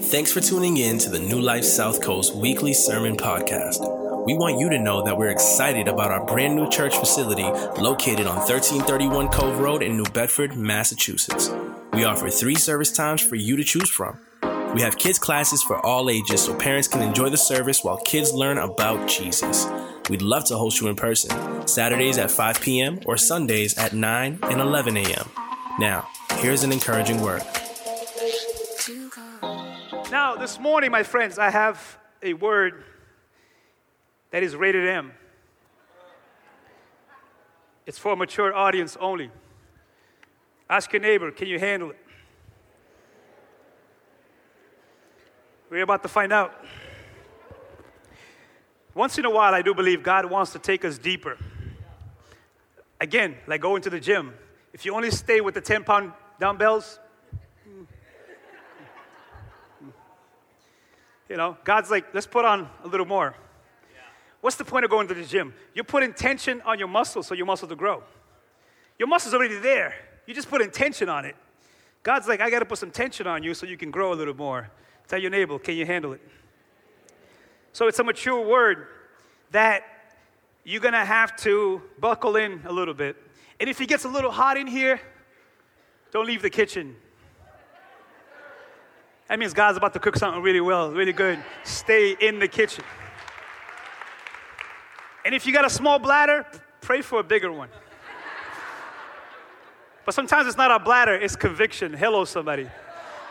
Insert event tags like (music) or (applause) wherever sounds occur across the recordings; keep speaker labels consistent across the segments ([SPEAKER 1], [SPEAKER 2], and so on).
[SPEAKER 1] Thanks for tuning in to the New Life South Coast weekly sermon podcast. We want you to know that we're excited about our brand new church facility located on 1331 Cove Road in New Bedford, Massachusetts. We offer three service times for you to choose from. We have kids' classes for all ages so parents can enjoy the service while kids learn about Jesus. We'd love to host you in person, Saturdays at 5 p.m. or Sundays at 9 and 11 a.m. Now, here's an encouraging word.
[SPEAKER 2] This morning, my friends, I have a word that is rated M. It's for a mature audience only. Ask your neighbor, can you handle it? We're about to find out. Once in a while, I do believe God wants to take us deeper. Again, like going to the gym. If you only stay with the 10 pound dumbbells, you know, God's like, let's put on a little more. What's the point of going to the gym? You're putting on your muscles so your muscles will grow. Your muscles already there. You just put tension on it. God's like, I got to put some tension on you so you can grow a little more. Tell your neighbor, can you handle it? So it's a mature word that you're going to have to buckle in a little bit. And if it gets a little hot in here, don't leave the kitchen. That means God's about to cook something really well, really good. Stay in the kitchen. And if you got a small bladder, pray for a bigger one. But sometimes it's not a bladder, it's conviction. Hello, somebody.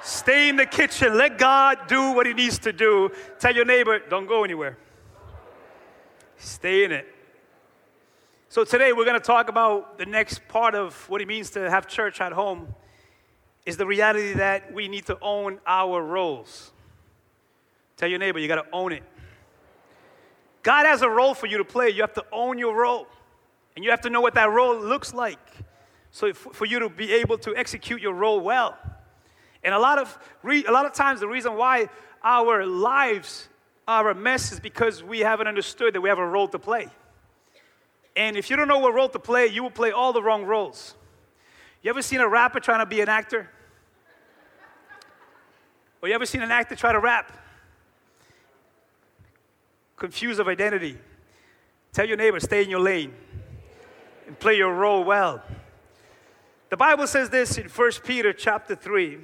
[SPEAKER 2] Stay in the kitchen. Let God do what He needs to do. Tell your neighbor, don't go anywhere. Stay in it. So today we're going to talk about the next part of what it means to have church at home is the reality that we need to own our roles. Tell your neighbor, you got to own it. God has a role for you to play. You have to own your role. And you have to know what that role looks like. So for you to be able to execute your role well. And a lot of, re- a lot of times, the reason why our lives are a mess is because we haven't understood that we have a role to play. And if you don't know what role to play, you will play all the wrong roles. You ever seen a rapper trying to be an actor? Or you ever seen an actor try to rap? Confused of identity. Tell your neighbor, stay in your lane and play your role well. The Bible says this in 1 Peter chapter 3.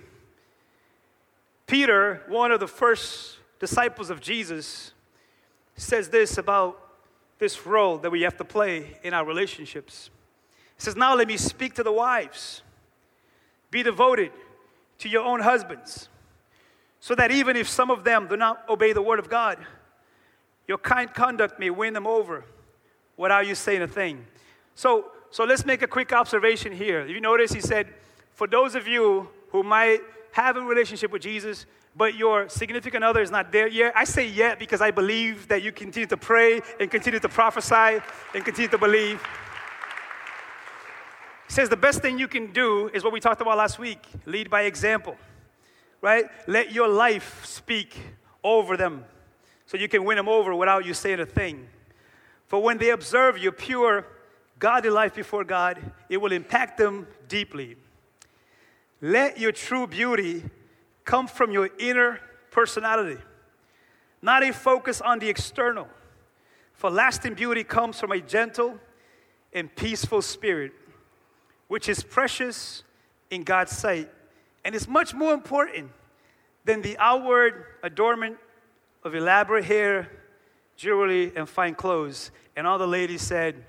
[SPEAKER 2] Peter, one of the first disciples of Jesus, says this about this role that we have to play in our relationships. He says, Now let me speak to the wives. Be devoted to your own husbands, so that even if some of them do not obey the word of God, your kind conduct may win them over without you saying a thing. So, so let's make a quick observation here. If you notice, he said, For those of you who might have a relationship with Jesus, but your significant other is not there yet. I say yet because I believe that you continue to pray and continue to prophesy and continue to believe. He says the best thing you can do is what we talked about last week lead by example, right? Let your life speak over them so you can win them over without you saying a thing. For when they observe your pure, godly life before God, it will impact them deeply. Let your true beauty come from your inner personality, not a focus on the external. For lasting beauty comes from a gentle and peaceful spirit which is precious in God's sight and is much more important than the outward adornment of elaborate hair, jewelry, and fine clothes. And all the ladies said,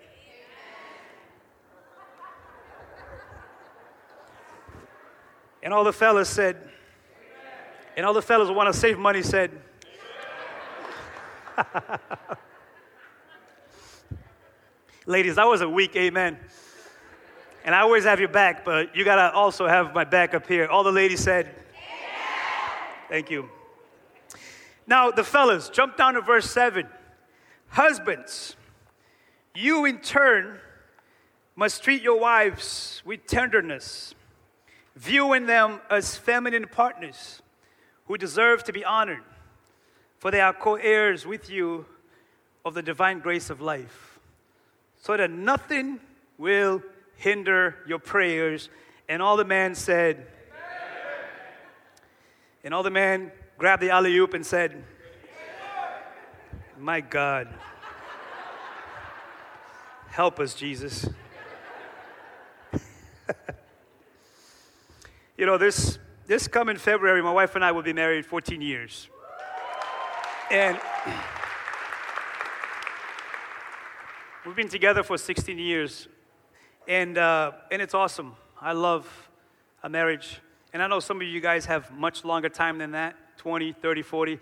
[SPEAKER 2] And all the fellas said, and all the fellas who want to save money said, (laughs) Ladies, that was a weak amen. And I always have your back, but you gotta also have my back up here. All the ladies said. Thank you. Now, the fellas, jump down to verse 7. Husbands, you in turn must treat your wives with tenderness, viewing them as feminine partners who deserve to be honored, for they are co heirs with you of the divine grace of life, so that nothing will hinder your prayers. And all the man said, Amen. and all the man grabbed the alley oop and said, My God, help us, Jesus. (laughs) you know, this, this coming February, my wife and I will be married 14 years. And (clears throat) we've been together for 16 years. And, uh, and it's awesome. I love a marriage. And I know some of you guys have much longer time than that 20, 30, 40.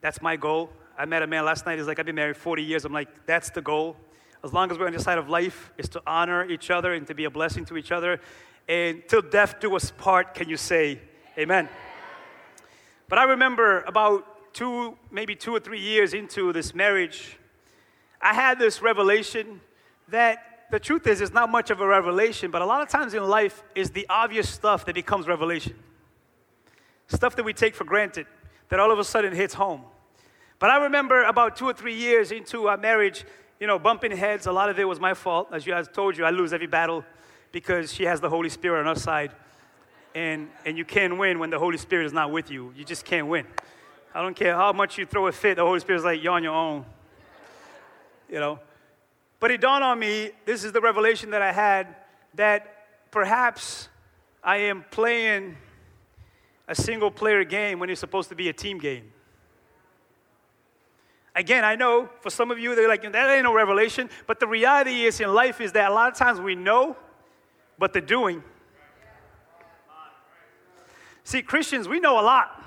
[SPEAKER 2] That's my goal. I met a man last night. He's like, I've been married 40 years. I'm like, that's the goal. As long as we're on this side of life, is to honor each other and to be a blessing to each other. And till death do us part, can you say amen? But I remember about two, maybe two or three years into this marriage, I had this revelation that the truth is, it's not much of a revelation, but a lot of times in life is the obvious stuff that becomes revelation. Stuff that we take for granted, that all of a sudden hits home. But I remember about two or three years into our marriage, you know, bumping heads. A lot of it was my fault. As you guys told you, I lose every battle because she has the Holy Spirit on her side. And, and you can't win when the Holy Spirit is not with you. You just can't win. I don't care how much you throw a fit, the Holy Spirit's like, you're on your own. You know? But it dawned on me this is the revelation that I had that perhaps I am playing a single player game when it's supposed to be a team game. Again, I know for some of you, they're like, that ain't no revelation. But the reality is in life is that a lot of times we know, but the doing. See, Christians, we know a lot.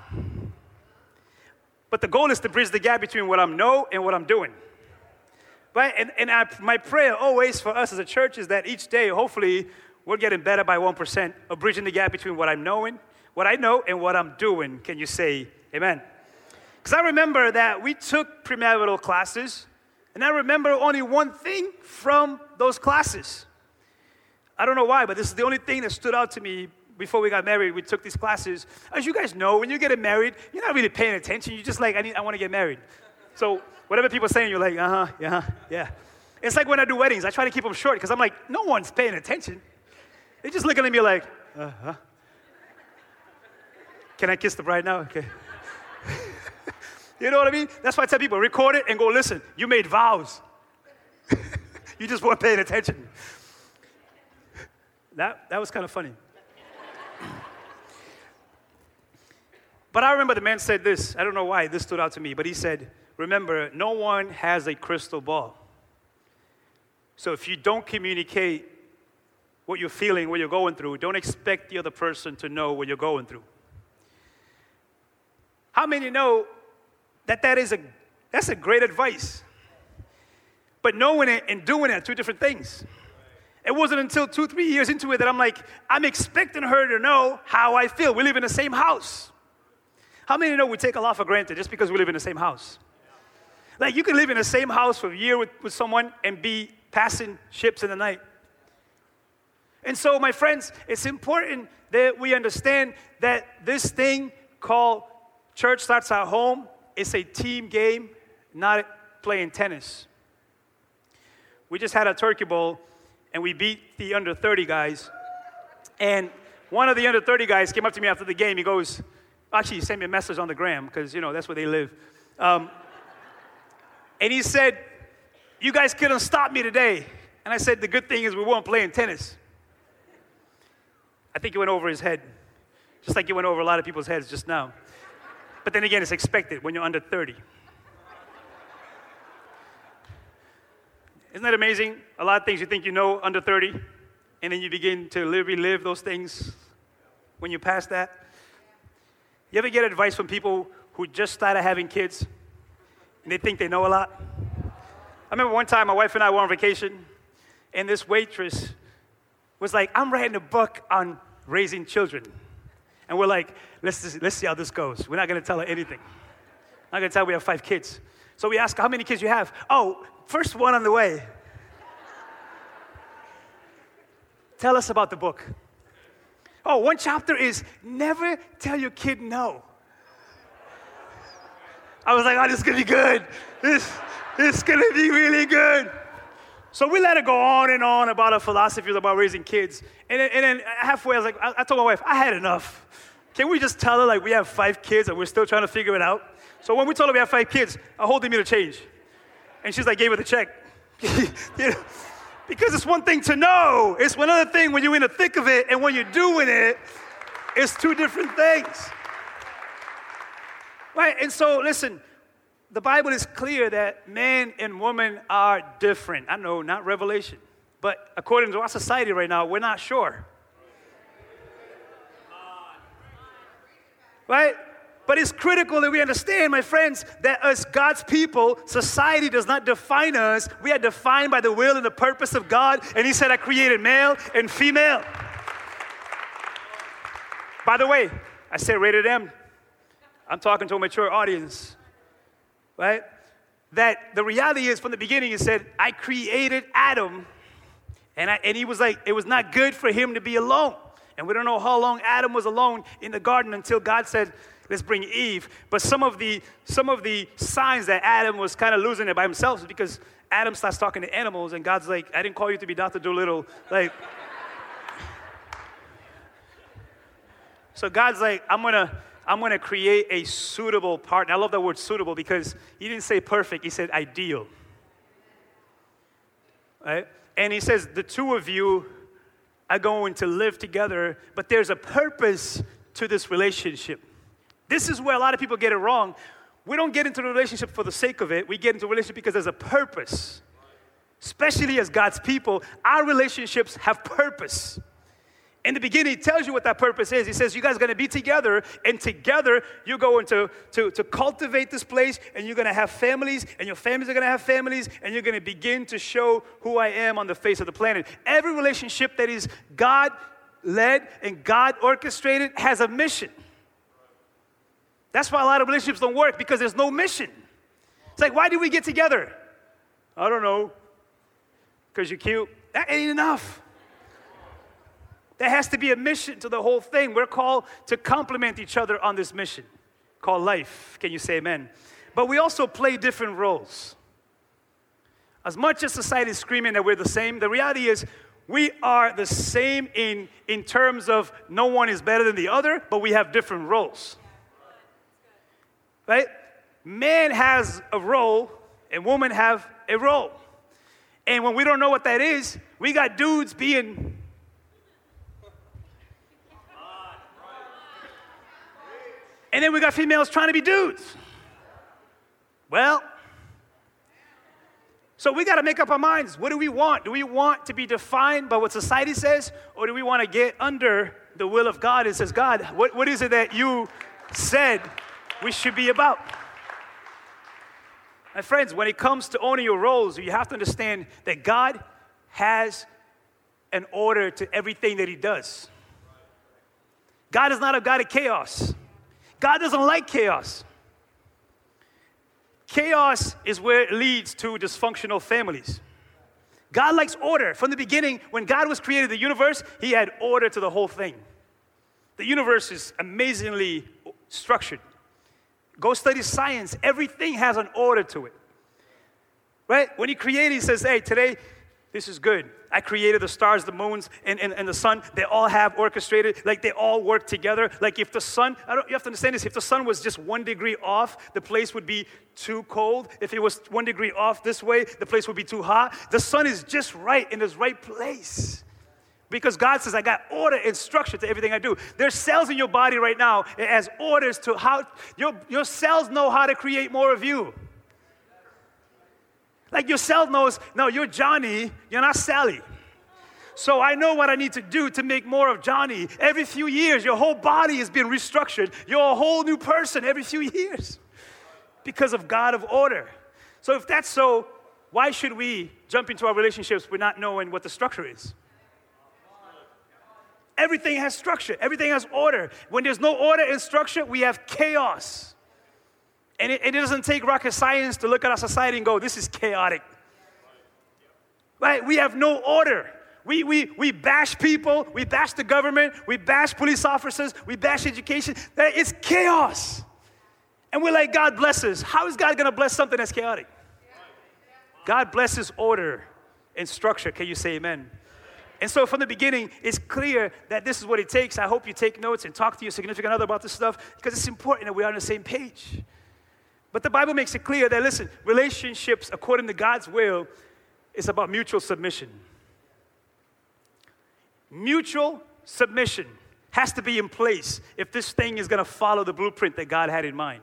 [SPEAKER 2] But the goal is to bridge the gap between what I'm know and what I'm doing. Right? And, and I, my prayer always for us as a church is that each day, hopefully, we're getting better by 1% of bridging the gap between what I'm knowing, what I know, and what I'm doing. Can you say amen? Because I remember that we took premarital classes, and I remember only one thing from those classes. I don't know why, but this is the only thing that stood out to me before we got married. We took these classes. As you guys know, when you're getting married, you're not really paying attention. You're just like, I, need, I want to get married. So whatever people are saying, you're like, uh huh, yeah, yeah. It's like when I do weddings, I try to keep them short because I'm like, no one's paying attention. They're just looking at me like, uh huh. Can I kiss the bride now? Okay. (laughs) you know what I mean? That's why I tell people record it and go listen. You made vows. (laughs) you just weren't paying attention. That, that was kind of funny. (clears throat) but I remember the man said this. I don't know why this stood out to me, but he said, remember, no one has a crystal ball. So if you don't communicate what you're feeling, what you're going through, don't expect the other person to know what you're going through. How many know that that is a that's a great advice? But knowing it and doing it are two different things. It wasn't until two, three years into it that I'm like, I'm expecting her to know how I feel. We live in the same house. How many know we take a lot for granted just because we live in the same house? Like you can live in the same house for a year with, with someone and be passing ships in the night. And so, my friends, it's important that we understand that this thing called church starts at home is a team game, not playing tennis. We just had a turkey bowl and we beat the under 30 guys. And one of the under 30 guys came up to me after the game. He goes, actually, he sent me a message on the gram because, you know, that's where they live. Um, and he said, You guys couldn't stop me today. And I said, The good thing is we weren't playing tennis. I think it went over his head, just like it went over a lot of people's heads just now. But then again, it's expected when you're under 30. Isn't that amazing? A lot of things you think you know under 30, and then you begin to live, relive those things when you pass that. You ever get advice from people who just started having kids? And they think they know a lot. I remember one time my wife and I were on vacation, and this waitress was like, I'm writing a book on raising children. And we're like, let's, just, let's see how this goes. We're not gonna tell her anything. I'm not gonna tell her we have five kids. So we ask, how many kids you have? Oh, first one on the way. tell us about the book. Oh, one chapter is never tell your kid no. I was like, oh, this is gonna be good. This, this is gonna be really good. So we let it go on and on about our philosophies about raising kids. And then, and then halfway, I was like, I, I told my wife, I had enough. Can we just tell her like we have five kids and we're still trying to figure it out? So when we told her we have five kids, I hold me to change. And she's like, gave her the check. (laughs) you know? Because it's one thing to know, it's one other thing when you're in the thick of it, and when you're doing it, it's two different things. Right? And so, listen, the Bible is clear that man and woman are different. I know, not revelation. But according to our society right now, we're not sure. Right? But it's critical that we understand, my friends, that as God's people, society does not define us. We are defined by the will and the purpose of God. And He said, I created male and female. By the way, I said rated M. I'm talking to a mature audience, right? That the reality is from the beginning, He said, I created Adam. And, I, and He was like, it was not good for him to be alone. And we don't know how long Adam was alone in the garden until God said, let's bring Eve. But some of the some of the signs that Adam was kind of losing it by himself is because Adam starts talking to animals, and God's like, I didn't call you to be Dr. Dolittle. Like, (laughs) so God's like, I'm gonna I'm gonna create a suitable partner. I love that word suitable because he didn't say perfect, he said ideal. Right? And he says, the two of you are going to live together, but there's a purpose to this relationship. This is where a lot of people get it wrong. We don't get into the relationship for the sake of it. We get into a relationship because there's a purpose. Especially as God's people, our relationships have purpose. In the beginning, he tells you what that purpose is. He says, You guys are going to be together, and together you're going to, to, to cultivate this place, and you're going to have families, and your families are going to have families, and you're going to begin to show who I am on the face of the planet. Every relationship that is God led and God orchestrated has a mission. That's why a lot of relationships don't work because there's no mission. It's like, why did we get together? I don't know. Because you're cute. That ain't enough. There has to be a mission to the whole thing. We're called to complement each other on this mission called life. Can you say amen? But we also play different roles. As much as society is screaming that we're the same, the reality is we are the same in, in terms of no one is better than the other, but we have different roles right? Man has a role and woman have a role. And when we don't know what that is, we got dudes being And then we got females trying to be dudes. Well, so we got to make up our minds. What do we want? Do we want to be defined by what society says, or do we want to get under the will of God and says, God, what, what is it that you said we should be about. My friends, when it comes to owning your roles, you have to understand that God has an order to everything that He does. God is not a God of chaos. God doesn't like chaos. Chaos is where it leads to dysfunctional families. God likes order. From the beginning, when God was created the universe, He had order to the whole thing. The universe is amazingly structured. Go study science. Everything has an order to it. Right? When he created, he says, hey, today, this is good. I created the stars, the moons, and, and, and the sun. They all have orchestrated, like they all work together. Like if the sun, I don't, you have to understand this, if the sun was just one degree off, the place would be too cold. If it was one degree off this way, the place would be too hot. The sun is just right in its right place. Because God says, I got order and structure to everything I do. There's cells in your body right now as orders to how your, your cells know how to create more of you. Like your cell knows, no, you're Johnny, you're not Sally. So I know what I need to do to make more of Johnny. Every few years, your whole body is being restructured. You're a whole new person every few (laughs) years because of God of order. So if that's so, why should we jump into our relationships with not knowing what the structure is? Everything has structure, everything has order. When there's no order and structure, we have chaos. And it, it, doesn't take rocket science to look at our society and go, this is chaotic. Right? We have no order. We, we, we bash people, we bash the government, we bash police officers, we bash education. It's chaos. And we're like, God blesses. How is God going to bless something that's chaotic? God blesses order and structure. Can you say amen? And so from the beginning, it's clear that this is what it takes. I hope you take notes and talk to your significant other about this stuff because it's important that we are on the same page. But the Bible makes it clear that, listen, relationships according to God's will is about mutual submission. Mutual submission has to be in place if this thing is going to follow the blueprint that God had in mind.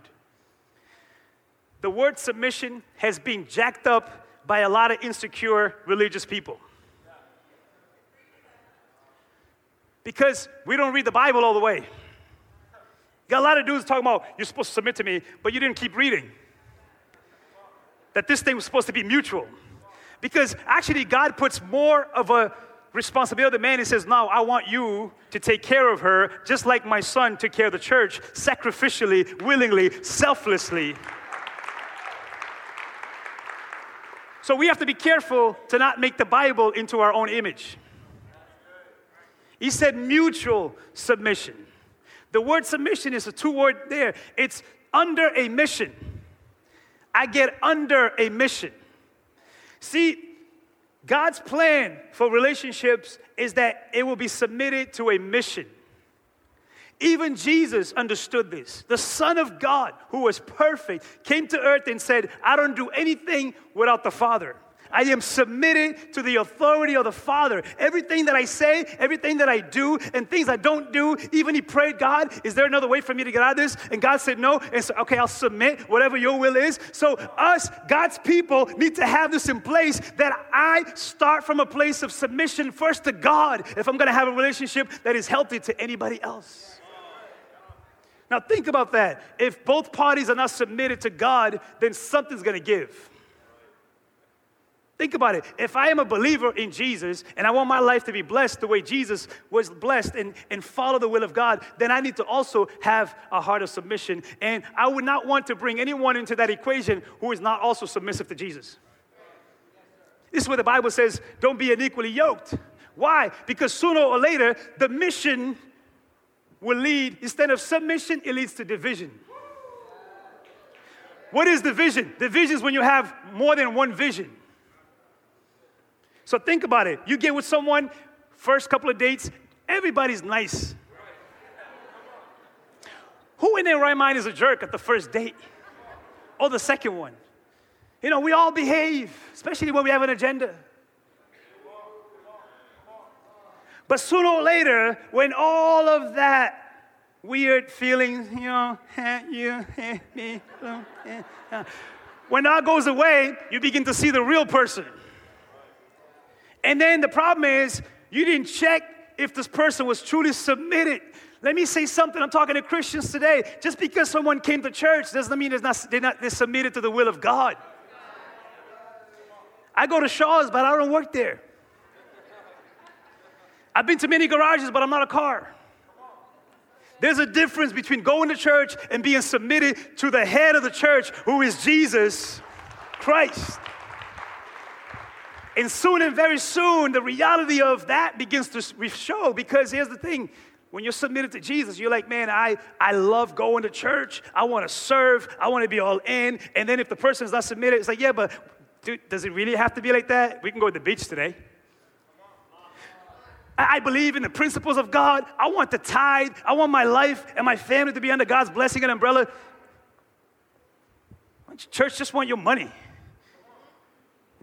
[SPEAKER 2] The word submission has been jacked up by a lot of insecure religious people. Because we don't read the Bible all the way. Got a lot of dudes talking about, you're supposed to submit to me, but you didn't keep reading. That this thing was supposed to be mutual. Because actually, God puts more of a responsibility on the man. He says, Now I want you to take care of her, just like my son took care of the church, sacrificially, willingly, selflessly. So we have to be careful to not make the Bible into our own image. He said mutual submission. The word submission is a two word there. It's under a mission. I get under a mission. See, God's plan for relationships is that it will be submitted to a mission. Even Jesus understood this. The Son of God, who was perfect, came to earth and said, I don't do anything without the Father. I am submitted to the authority of the Father. Everything that I say, everything that I do, and things I don't do, even he prayed, God, is there another way for me to get out of this? And God said, No. And so, okay, I'll submit whatever your will is. So, us, God's people, need to have this in place that I start from a place of submission first to God if I'm gonna have a relationship that is healthy to anybody else. Now, think about that. If both parties are not submitted to God, then something's gonna give. Think about it. If I am a believer in Jesus and I want my life to be blessed the way Jesus was blessed and, and follow the will of God, then I need to also have a heart of submission. And I would not want to bring anyone into that equation who is not also submissive to Jesus. This is where the Bible says, don't be unequally yoked. Why? Because sooner or later, the mission will lead, instead of submission, it leads to division. What is division? Division is when you have more than one vision. So think about it. You get with someone, first couple of dates, everybody's nice. Who in their right mind is a jerk at the first date? Or the second one? You know, we all behave, especially when we have an agenda. But sooner or later, when all of that weird feelings, you know, (laughs) eh, you, me, when that goes away, you begin to see the real person. And then the problem is, you didn't check if this person was truly submitted. Let me say something. I'm talking to Christians today. Just because someone came to church doesn't mean not, they're not they're submitted to the will of God. I go to Shaw's, but I don't work there. I've been to many garages, but I'm not a car. There's a difference between going to church and being submitted to the head of the church, who is Jesus Christ. And soon and very soon, the reality of that begins to show because here's the thing. When you're submitted to Jesus, you're like, man, I, I love going to church. I want to serve. I want to be all in. And then if the person's not submitted, it's like, yeah, but dude, does it really have to be like that? We can go to the beach today. I believe in the principles of God. I want the tithe. I want my life and my family to be under God's blessing and umbrella. Church just want your money.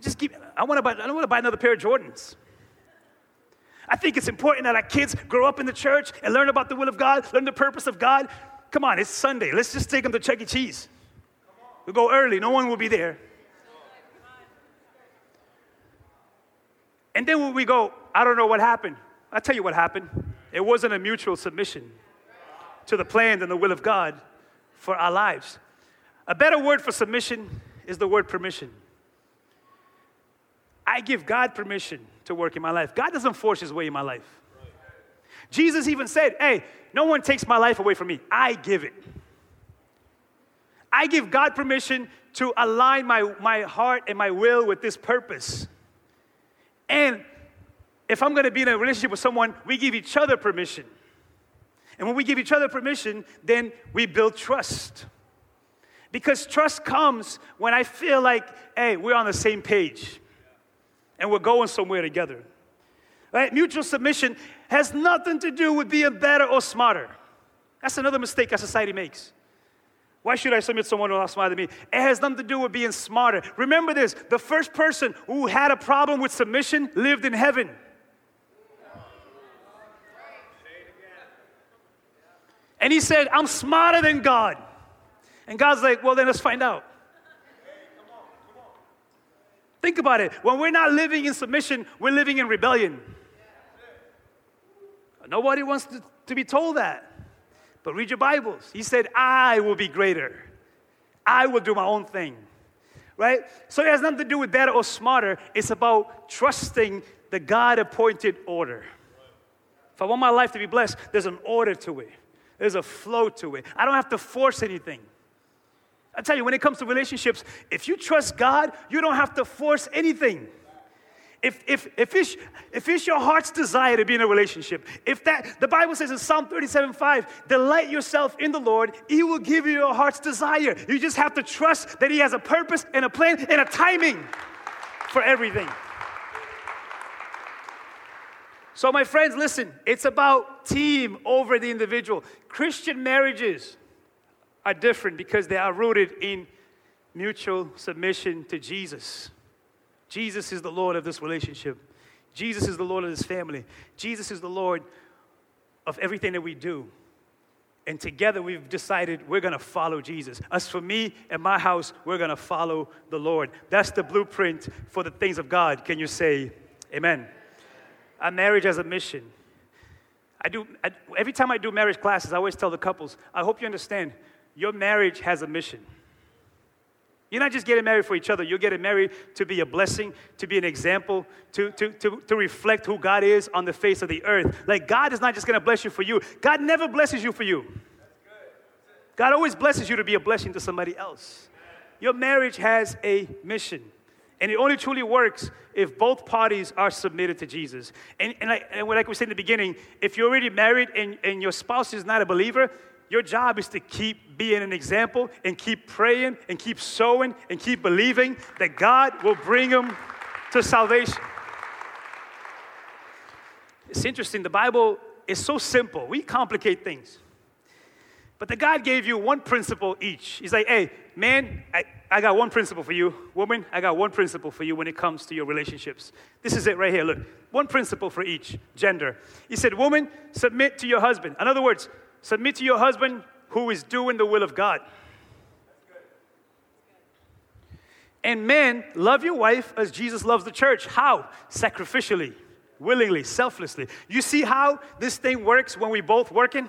[SPEAKER 2] Just keep, I want to buy, I don't want to buy another pair of Jordans. I think it's important that our kids grow up in the church and learn about the will of God, learn the purpose of God. Come on, it's Sunday. Let's just take them to Chuck E. Cheese. We'll go early, no one will be there. And then when we go, I don't know what happened. I'll tell you what happened. It wasn't a mutual submission to the plan and the will of God for our lives. A better word for submission is the word permission. I give God permission to work in my life. God doesn't force his way in my life. Jesus even said, Hey, no one takes my life away from me, I give it. I give God permission to align my, my heart and my will with this purpose. And if I'm gonna be in a relationship with someone, we give each other permission. And when we give each other permission, then we build trust. Because trust comes when I feel like, hey, we're on the same page and we're going somewhere together. Right? Mutual submission has nothing to do with being better or smarter. That's another mistake our society makes. Why should I submit someone who's smarter than me? It has nothing to do with being smarter. Remember this the first person who had a problem with submission lived in heaven. And he said, I'm smarter than God. And God's like, well, then let's find out. Think about it. When we're not living in submission, we're living in rebellion. Nobody wants to, to be told that. But read your Bibles. He said, I will be greater. I will do my own thing. Right? So it has nothing to do with better or smarter. It's about trusting the God appointed order. If I want my life to be blessed, there's an order to it, there's a flow to it. I don't have to force anything. I tell you, when it comes to relationships, if you trust God, you don't have to force anything. If, if, if, it's, if it's your heart's desire to be in a relationship, if that, the Bible says in Psalm 37 5, delight yourself in the Lord, He will give you your heart's desire. You just have to trust that He has a purpose and a plan and a timing for everything. So, my friends, listen, it's about team over the individual. Christian marriages are different because they are rooted in mutual submission to Jesus. Jesus is the Lord of this relationship. Jesus is the Lord of this family. Jesus is the Lord of everything that we do. And together we've decided we're gonna follow Jesus. As for me and my house, we're gonna follow the Lord. That's the blueprint for the things of God. Can you say amen? A marriage as a mission. I do, I, every time I do marriage classes, I always tell the couples, I hope you understand, your marriage has a mission. You're not just getting married for each other, you're getting married to be a blessing, to be an example, to, to, to, to reflect who God is on the face of the earth. Like, God is not just gonna bless you for you, God never blesses you for you. God always blesses you to be a blessing to somebody else. Your marriage has a mission. And it only truly works if both parties are submitted to Jesus. And, and, like, and like we said in the beginning, if you're already married and, and your spouse is not a believer, your job is to keep being an example and keep praying and keep sowing and keep believing that God will bring them to salvation. It's interesting, the Bible is so simple. We complicate things. But the God gave you one principle each. He's like, hey, man, I, I got one principle for you. Woman, I got one principle for you when it comes to your relationships. This is it right here. Look, one principle for each gender. He said, woman, submit to your husband. In other words, Submit to your husband who is doing the will of God. And men, love your wife as Jesus loves the church. How? Sacrificially, willingly, selflessly. You see how this thing works when we both working?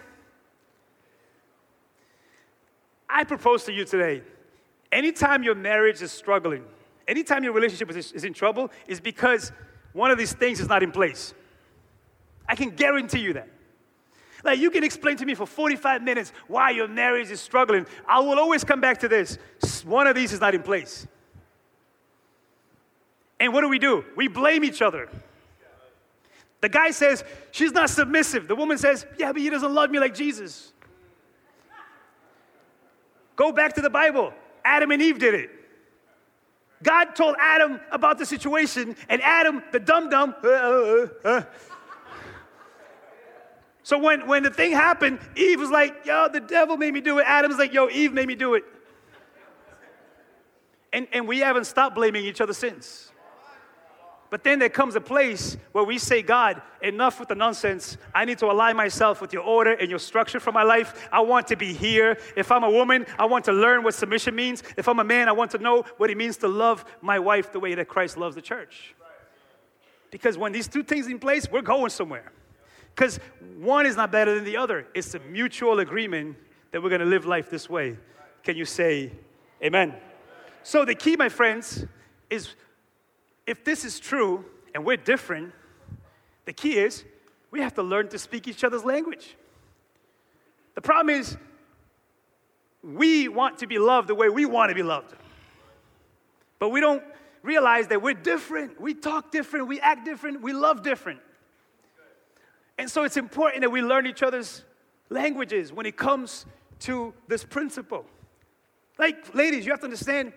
[SPEAKER 2] I propose to you today, anytime your marriage is struggling, anytime your relationship is, is in trouble, is because one of these things is not in place. I can guarantee you that. Like you can explain to me for 45 minutes why your marriage is struggling. I will always come back to this. One of these is not in place. And what do we do? We blame each other. The guy says, She's not submissive. The woman says, Yeah, but he doesn't love me like Jesus. Go back to the Bible. Adam and Eve did it. God told Adam about the situation, and Adam, the dum dum, uh, uh, uh, so when, when the thing happened, Eve was like, yo, the devil made me do it. Adam's like, yo, Eve made me do it. And, and we haven't stopped blaming each other since. But then there comes a place where we say, God, enough with the nonsense. I need to align myself with your order and your structure for my life. I want to be here. If I'm a woman, I want to learn what submission means. If I'm a man, I want to know what it means to love my wife the way that Christ loves the church. Because when these two things in place, we're going somewhere. Because one is not better than the other. It's a mutual agreement that we're going to live life this way. Can you say amen? So, the key, my friends, is if this is true and we're different, the key is we have to learn to speak each other's language. The problem is we want to be loved the way we want to be loved. But we don't realize that we're different. We talk different, we act different, we love different. And so it's important that we learn each other's languages when it comes to this principle. Like, ladies, you have to understand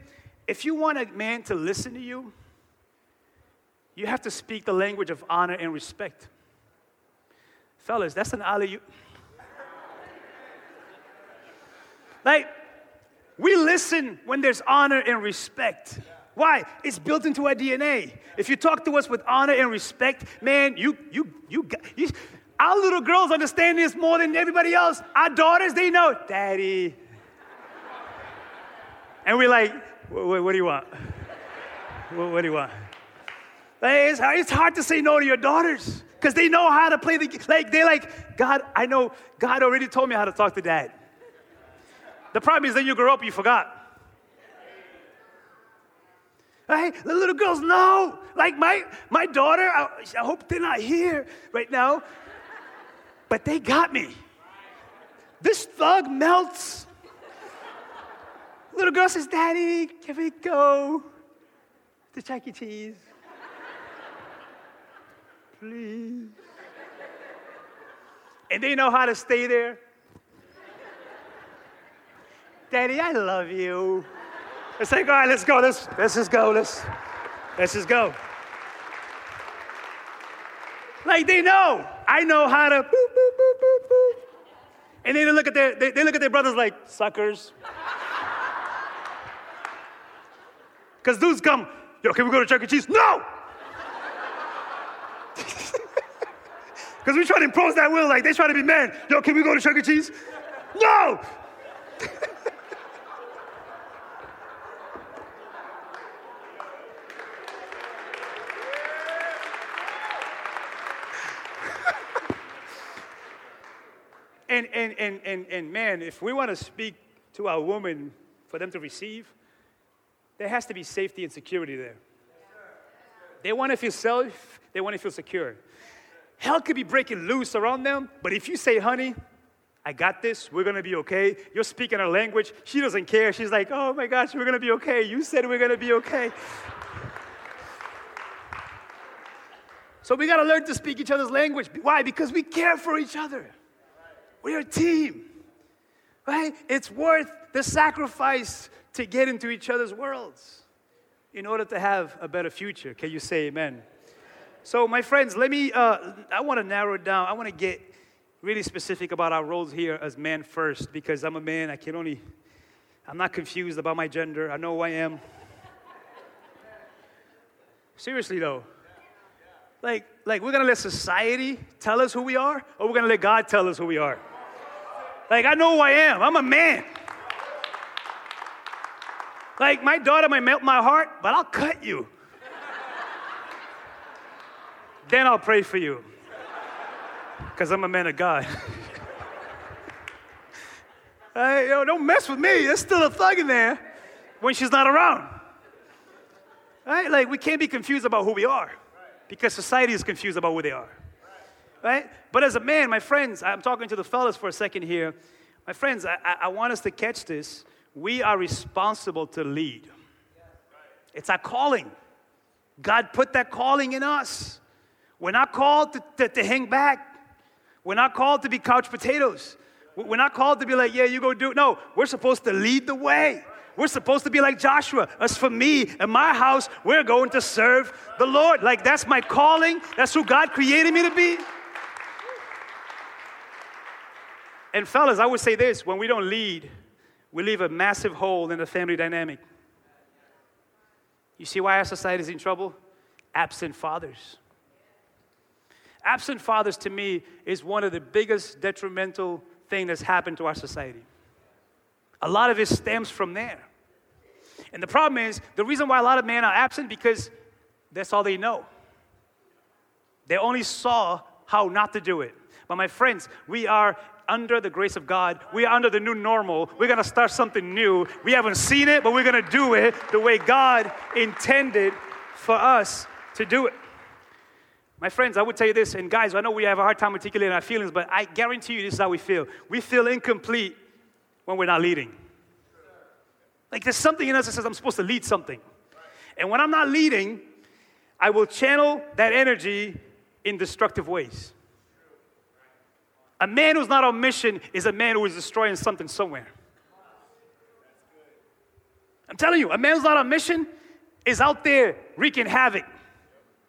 [SPEAKER 2] if you want a man to listen to you, you have to speak the language of honor and respect. Fellas, that's an alley. like, we listen when there's honor and respect. Why? It's built into our DNA. If you talk to us with honor and respect, man, you, you, you, you our little girls understand this more than everybody else. Our daughters, they know, Daddy. And we're like, what, do you want? What, do you want? It's hard to say no to your daughters because they know how to play the game. like they're like god i know god already told me how to talk to dad the problem is then you grow up you forgot Hey, the little girls know. Like my, my daughter, I, I hope they're not here right now, but they got me. This thug melts. Little girl says, Daddy, can we go to Chuck E. Cheese? Please. And they know how to stay there. Daddy, I love you. It's like, all right, let's go. Let's, let's just go. Let's, let's just go. Like they know. I know how to boop, boop, boop, boop, boop. And they look at their they, they look at their brothers like suckers. Because dudes come, yo, can we go to Chuck E. Cheese? No! (laughs) Because we try to impose that will, like they try to be men. Yo, can we go to Chuck E. Cheese? No! And, and, and, and, man, if we want to speak to our women for them to receive, there has to be safety and security there. They want to feel safe, they want to feel secure. Hell could be breaking loose around them, but if you say, honey, I got this, we're gonna be okay, you're speaking her language, she doesn't care. She's like, oh my gosh, we're gonna be okay. You said we're gonna be okay. So we gotta learn to speak each other's language. Why? Because we care for each other. We're a team, right? It's worth the sacrifice to get into each other's worlds in order to have a better future. Can you say amen? So, my friends, let me, uh, I want to narrow it down. I want to get really specific about our roles here as men first because I'm a man. I can only, I'm not confused about my gender. I know who I am. Seriously, though. Like, like we're gonna let society tell us who we are, or we're gonna let God tell us who we are? Like, I know who I am. I'm a man. Like, my daughter might melt my heart, but I'll cut you. then I'll pray for you. Because I'm a man of God. (laughs) hey, yo, don't mess with me. There's still a thug in there when she's not around. Right? Like, we can't be confused about who we are because society is confused about who they are right? But as a man, my friends, I'm talking to the fellas for a second here. My friends, I, I want us to catch this. We are responsible to lead. It's our calling. God put that calling in us. We're not called to, to, to hang back. We're not called to be couch potatoes. We're not called to be like, yeah, you go do it. No, we're supposed to lead the way. We're supposed to be like Joshua. As for me and my house, we're going to serve the Lord. Like, that's my calling. That's who God created me to be. And fellas, I would say this when we don't lead, we leave a massive hole in the family dynamic. You see why our society is in trouble? Absent fathers. Absent fathers to me is one of the biggest detrimental thing that's happened to our society. A lot of it stems from there. And the problem is, the reason why a lot of men are absent because that's all they know. They only saw how not to do it. But my friends, we are under the grace of God. We are under the new normal. We're going to start something new. We haven't seen it, but we're going to do it the way God intended for us to do it. My friends, I would tell you this, and guys, I know we have a hard time articulating our feelings, but I guarantee you this is how we feel. We feel incomplete when we're not leading. Like there's something in us that says I'm supposed to lead something. And when I'm not leading, I will channel that energy in destructive ways. A man who's not on mission is a man who is destroying something somewhere. I'm telling you, a man who's not on mission is out there wreaking havoc.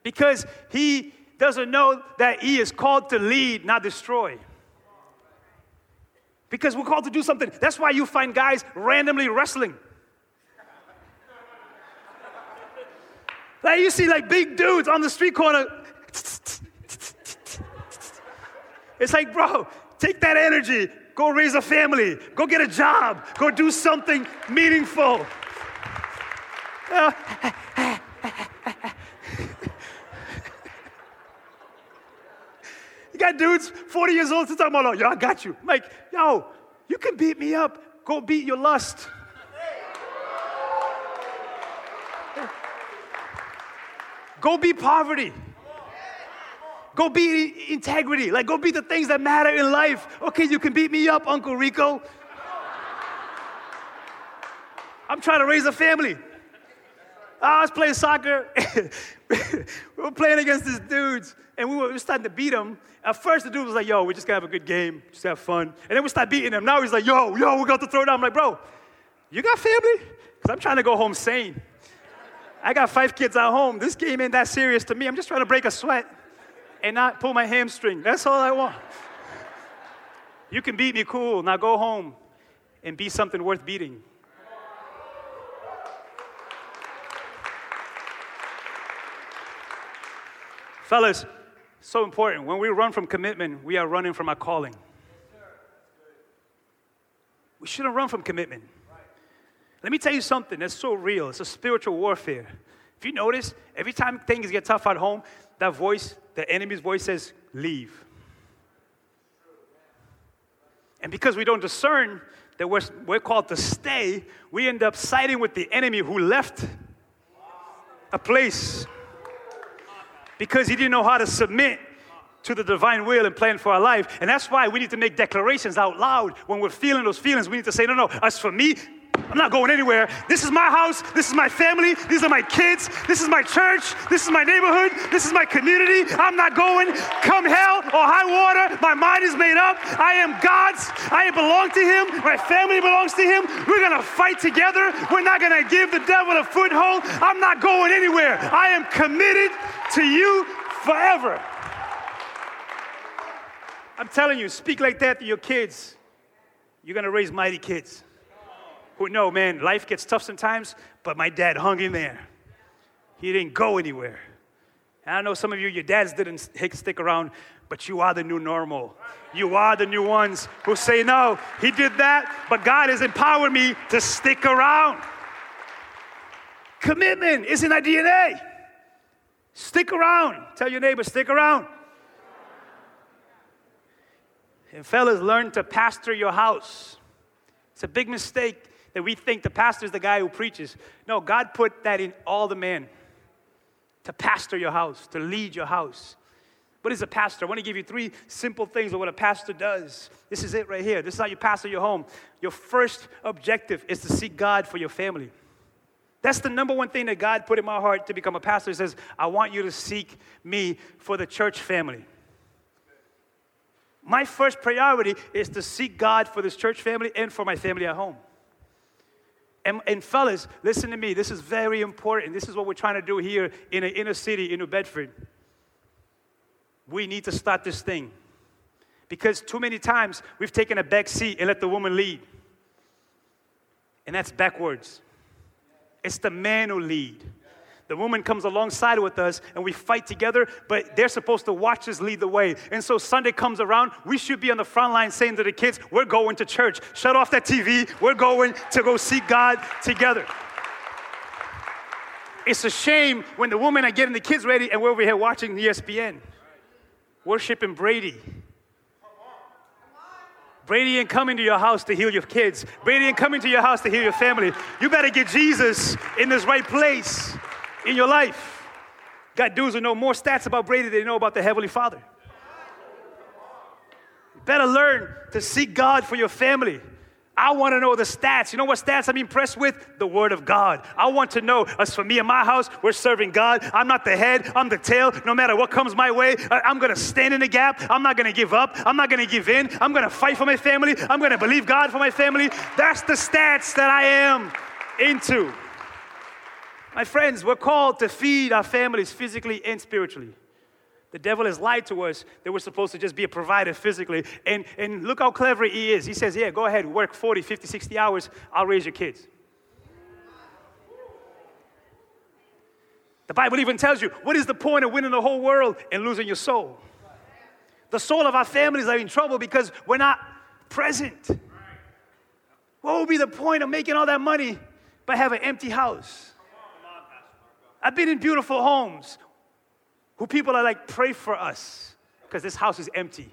[SPEAKER 2] Because he doesn't know that he is called to lead, not destroy. Because we're called to do something. That's why you find guys randomly wrestling. Like you see like big dudes on the street corner. It's like, bro, take that energy, go raise a family, go get a job, go do something meaningful. (laughs) You got dudes 40 years old still talking about, yo, I got you. I'm like, yo, you can beat me up. Go beat your lust. Go beat poverty. Go beat integrity. Like, go beat the things that matter in life. Okay, you can beat me up, Uncle Rico. I'm trying to raise a family. I was playing soccer. (laughs) we were playing against these dudes, and we were, we were starting to beat them. At first, the dude was like, yo, we're just gonna have a good game, just have fun. And then we start beating him. Now he's like, yo, yo, we got to throw down. I'm like, bro, you got family? Because I'm trying to go home sane. I got five kids at home. This game ain't that serious to me. I'm just trying to break a sweat and not pull my hamstring. That's all I want. You can beat me, cool. Now go home and be something worth beating. Fellas, so important. When we run from commitment, we are running from our calling. We shouldn't run from commitment. Let me tell you something that's so real. It's a spiritual warfare. If you notice, every time things get tough at home, that voice, the enemy's voice says, leave. And because we don't discern that we're, we're called to stay, we end up siding with the enemy who left a place because he didn't know how to submit to the divine will and plan for our life. And that's why we need to make declarations out loud when we're feeling those feelings. We need to say, no, no, as for me, I'm not going anywhere. This is my house. This is my family. These are my kids. This is my church. This is my neighborhood. This is my community. I'm not going. Come hell or high water. My mind is made up. I am God's. I belong to Him. My family belongs to Him. We're going to fight together. We're not going to give the devil a foothold. I'm not going anywhere. I am committed to you forever. I'm telling you, speak like that to your kids. You're going to raise mighty kids who know, man, life gets tough sometimes, but my dad hung in there. He didn't go anywhere. And I know some of you, your dads didn't stick around, but you are the new normal. You are the new ones who say, no, he did that, but God has empowered me to stick around. Commitment is in our DNA. Stick around. Tell your neighbor, stick around. And fellas, learn to pastor your house. It's a big mistake that we think the pastor is the guy who preaches. No, God put that in all the men to pastor your house, to lead your house. What is a pastor? I want to give you three simple things of what a pastor does. This is it right here. This is how you pastor your home. Your first objective is to seek God for your family. That's the number one thing that God put in my heart to become a pastor. He says, I want you to seek me for the church family. My first priority is to seek God for this church family and for my family at home. And, and, fellas, listen to me. This is very important. This is what we're trying to do here in an inner city in New Bedford. We need to start this thing. Because too many times we've taken a back seat and let the woman lead. And that's backwards. It's the man who lead. The woman comes alongside with us and we fight together, but they're supposed to watch us lead the way. And so Sunday comes around, we should be on the front line saying to the kids, We're going to church. Shut off that TV. We're going to go seek God together. It's a shame when the women are getting the kids ready and we're over here watching ESPN, worshiping Brady. Brady ain't coming to your house to heal your kids. Brady ain't coming to your house to heal your family. You better get Jesus in this right place in your life. Got dudes who know more stats about Brady than they know about the Heavenly Father. You better learn to seek God for your family. I want to know the stats. You know what stats I'm impressed with? The Word of God. I want to know, as for me and my house, we're serving God. I'm not the head, I'm the tail. No matter what comes my way, I'm going to stand in the gap. I'm not going to give up. I'm not going to give in. I'm going to fight for my family. I'm going to believe God for my family. That's the stats that I am into. My friends, we're called to feed our families physically and spiritually. The devil has lied to us that we're supposed to just be a provider physically. And, and look how clever he is. He says, Yeah, go ahead, work 40, 50, 60 hours, I'll raise your kids. The Bible even tells you what is the point of winning the whole world and losing your soul? The soul of our families are in trouble because we're not present. What would be the point of making all that money but have an empty house? I've been in beautiful homes who people are like, pray for us because this house is empty.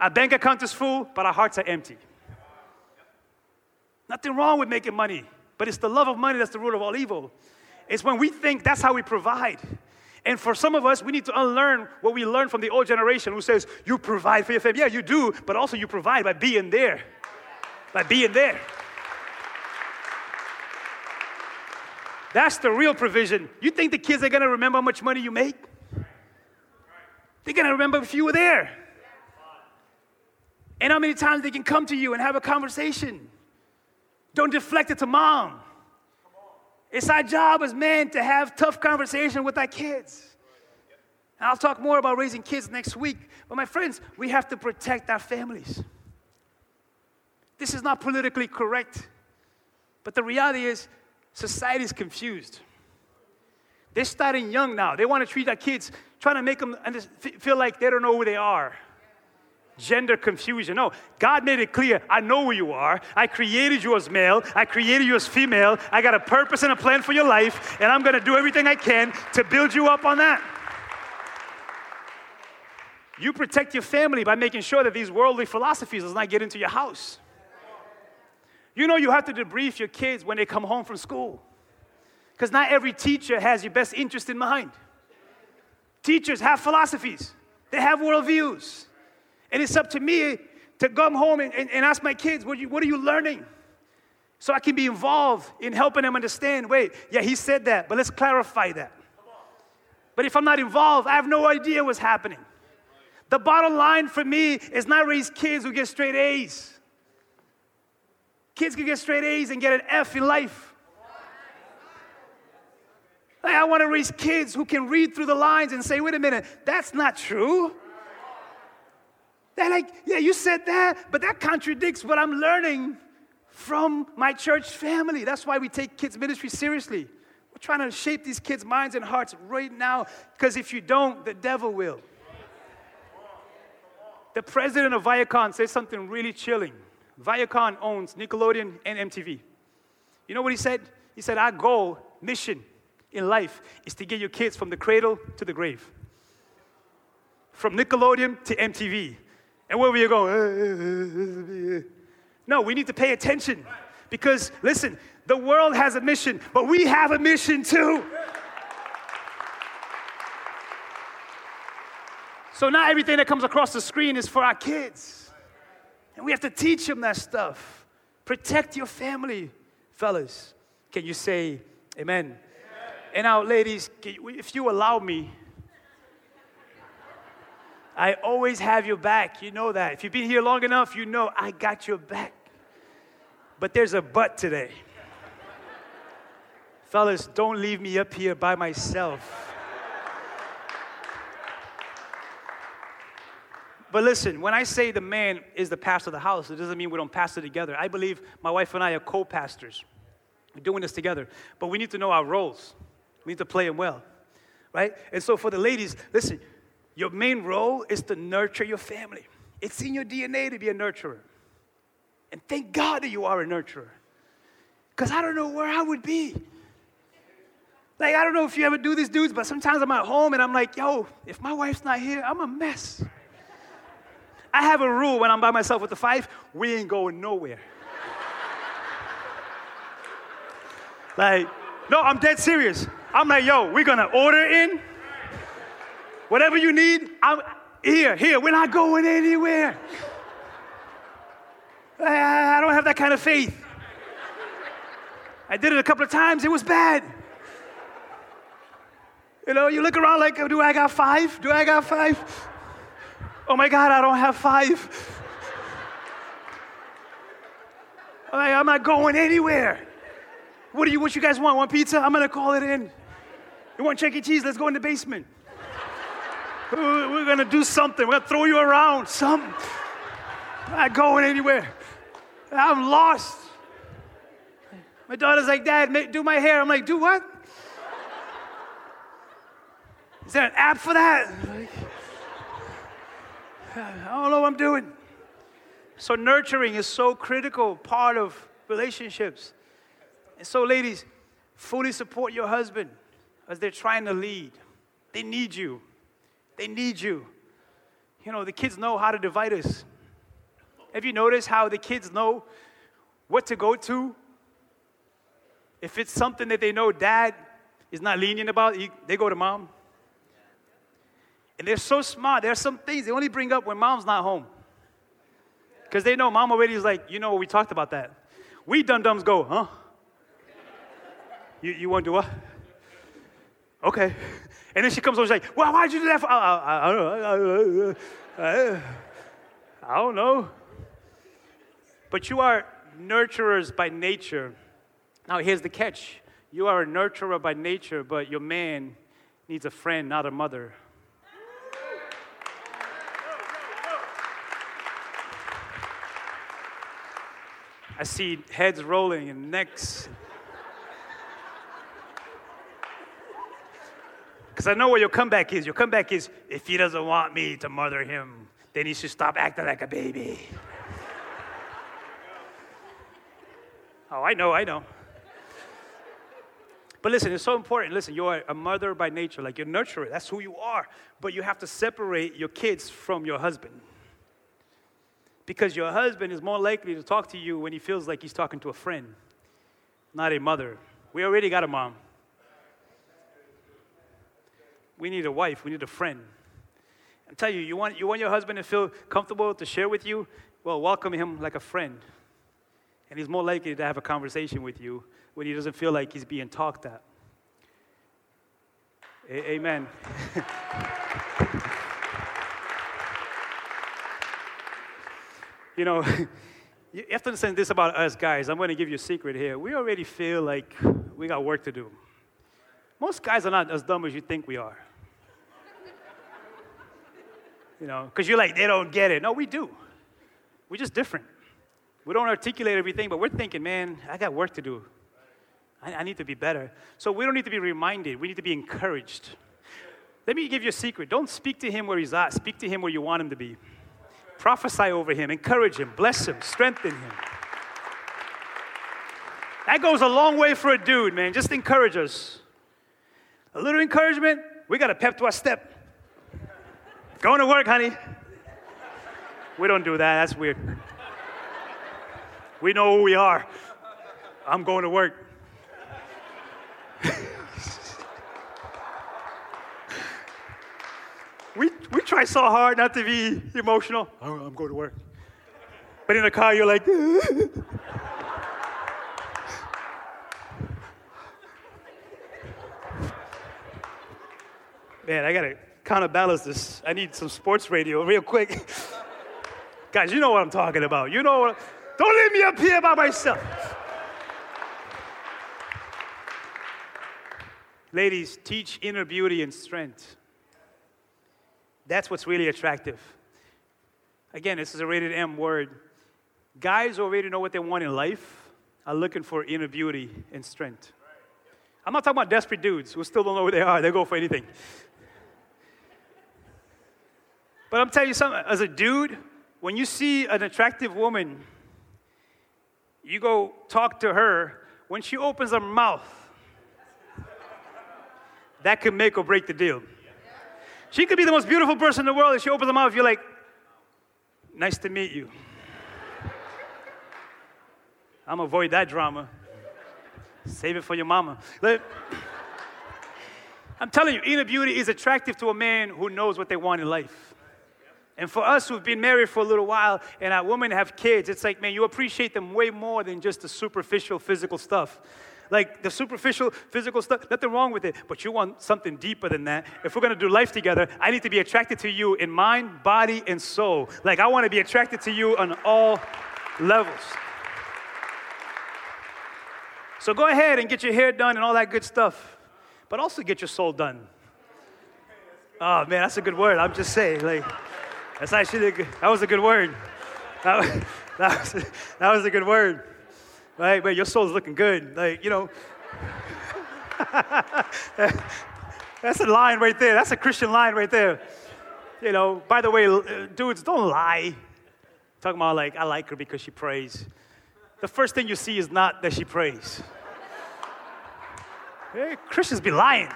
[SPEAKER 2] Our bank account is full, but our hearts are empty. Nothing wrong with making money, but it's the love of money that's the root of all evil. It's when we think that's how we provide. And for some of us, we need to unlearn what we learned from the old generation who says, You provide for your family. Yeah, you do, but also you provide by being there. By being there. That's the real provision. You think the kids are gonna remember how much money you make? They're gonna remember if you were there. And how many times they can come to you and have a conversation. Don't deflect it to mom. It's our job as men to have tough conversation with our kids. And I'll talk more about raising kids next week. But my friends, we have to protect our families. This is not politically correct. But the reality is, society is confused. They're starting young now. They want to treat their kids, trying to make them feel like they don't know who they are gender confusion. No, God made it clear I know who you are. I created you as male, I created you as female. I got a purpose and a plan for your life, and I'm going to do everything I can to build you up on that. You protect your family by making sure that these worldly philosophies does not get into your house. You know you have to debrief your kids when they come home from school. Because not every teacher has your best interest in mind. Teachers have philosophies, they have worldviews. And it's up to me to come home and, and, and ask my kids, what you, what are you learning? So I can be involved in helping them understand wait, yeah, he said that, but let's clarify that. But if I'm not involved, I have no idea what's happening. The bottom line for me is not raise kids who get straight A's. Kids can get straight A's and get an F in life. Like, I want to raise kids who can read through the lines and say, wait a minute, that's not true. They're like, yeah, you said that, but that contradicts what I'm learning from my church family. That's why we take kids' ministry seriously. We're trying to shape these kids' minds and hearts right now, because if you don't, the devil will. The president of Viacom says something really chilling. Viacom owns Nickelodeon and MTV. You know what he said? He said, Our goal, mission in life is to get your kids from the cradle to the grave. From Nickelodeon to MTV. And where we going? (laughs) no, we need to pay attention. Because, listen, the world has a mission, but we have a mission too. So, not everything that comes across the screen is for our kids. And we have to teach them that stuff. Protect your family, fellas. Can you say amen? amen. And now, ladies, if you allow me, I always have your back. You know that. If you've been here long enough, you know I got your back. But there's a but today. Fellas, don't leave me up here by myself. But listen, when I say the man is the pastor of the house, it doesn't mean we don't pastor together. I believe my wife and I are co pastors. We're doing this together. But we need to know our roles, we need to play them well, right? And so for the ladies, listen, your main role is to nurture your family. It's in your DNA to be a nurturer. And thank God that you are a nurturer. Because I don't know where I would be. Like, I don't know if you ever do this, dudes, but sometimes I'm at home and I'm like, yo, if my wife's not here, I'm a mess. I have a rule when I'm by myself with the five we ain't going nowhere. like, no, I'm dead serious. I'm like, yo, we're gonna order in Whatever you need, I'm here, here. We're not going anywhere. I don't have that kind of faith. I did it a couple of times, it was bad. You know, you look around like, do I got five? Do I got five? Oh my God, I don't have five. I'm not going anywhere. What do you what you guys want? Want pizza? I'm gonna call it in. You want Chuck E. Cheese? Let's go in the basement. We're gonna do something. We're gonna throw you around. Something. I'm not going anywhere. I'm lost. My daughter's like, Dad, do my hair. I'm like, do what? Is there an app for that? (sighs) I don't know what I'm doing. So nurturing is so critical part of relationships. And so, ladies, fully support your husband as they're trying to lead. They need you. They need you. You know, the kids know how to divide us. Have you noticed how the kids know what to go to? If it's something that they know dad is not lenient about, they go to mom. And they're so smart. There are some things they only bring up when mom's not home. Because they know mom already is like, you know, we talked about that. We dum dums go, huh? You, you want to do what? Okay. And then she comes over, she's like, well, why'd you do that for? I, I, I, don't know. But you are nurturers by nature. Now, here's the catch you are a nurturer by nature, but your man needs a friend, not a mother. I see heads rolling and necks. Because I know what your comeback is. Your comeback is if he doesn't want me to mother him, then he should stop acting like a baby. oh, I know, I know. But listen, it's so important. Listen, you are a mother by nature, like you're nurturer. That's who you are. But you have to separate your kids from your husband. Because your husband is more likely to talk to you when he feels like he's talking to a friend, not a mother. We already got a mom. We need a wife, we need a friend. I tell you, you want, you want your husband to feel comfortable to share with you? Well, welcome him like a friend. And he's more likely to have a conversation with you when he doesn't feel like he's being talked at. A- amen. (laughs) you know, (laughs) you have to understand this about us guys. I'm going to give you a secret here. We already feel like we got work to do. Most guys are not as dumb as you think we are. You know, because you're like, they don't get it. No, we do. We're just different. We don't articulate everything, but we're thinking, man, I got work to do. I, I need to be better. So we don't need to be reminded, we need to be encouraged. Let me give you a secret. Don't speak to him where he's at, speak to him where you want him to be. Prophesy over him, encourage him, bless him, strengthen him. That goes a long way for a dude, man. Just encourage us. A little encouragement, we got a pep to our step. Going to work, honey. We don't do that, that's weird. We know who we are. I'm going to work. We, try so hard not to be emotional. Oh, I'm going to work. But in the car, you're like, (laughs) man, I gotta counterbalance this. I need some sports radio real quick. (laughs) Guys, you know what I'm talking about. You know what? Don't leave me up here by myself. Ladies, teach inner beauty and strength. That's what's really attractive. Again, this is a rated M word. Guys who already know what they want in life are looking for inner beauty and strength. I'm not talking about desperate dudes who still don't know who they are. They go for anything. But I'm telling you something, as a dude, when you see an attractive woman, you go talk to her, when she opens her mouth, that could make or break the deal. She could be the most beautiful person in the world. If she opens her mouth, you're like, nice to meet you. I'm gonna avoid that drama. Save it for your mama. I'm telling you, inner beauty is attractive to a man who knows what they want in life. And for us who've been married for a little while and our women have kids, it's like, man, you appreciate them way more than just the superficial physical stuff. Like the superficial physical stuff, nothing wrong with it, but you want something deeper than that. If we're gonna do life together, I need to be attracted to you in mind, body, and soul. Like I wanna be attracted to you on all levels. So go ahead and get your hair done and all that good stuff, but also get your soul done. Oh man, that's a good word. I'm just saying, like, that's actually a good, that was a good word. That, (laughs) that, was, that was a good word, right? But your soul's looking good, like you know. (laughs) that's a line right there. That's a Christian line right there. You know. By the way, uh, dudes, don't lie. Talking about like I like her because she prays. The first thing you see is not that she prays. Hey, Christians be lying.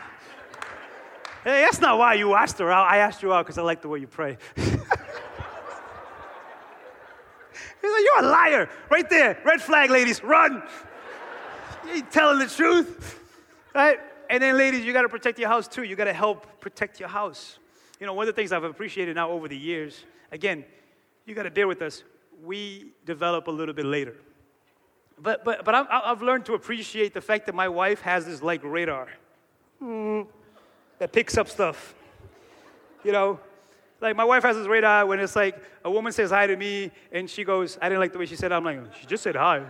[SPEAKER 2] Hey, that's not why you asked her out. I asked you out because I like the way you pray. (laughs) He's like, You're a liar. Right there. Red flag, ladies. Run. You ain't telling the truth. Right? And then, ladies, you got to protect your house too. You got to help protect your house. You know, one of the things I've appreciated now over the years, again, you got to bear with us. We develop a little bit later. But, but, but i have learned to appreciate the fact that my wife has this like radar mm, that picks up stuff. You know, like my wife has this radar when it's like a woman says hi to me and she goes, I didn't like the way she said it. I'm like, she just said hi.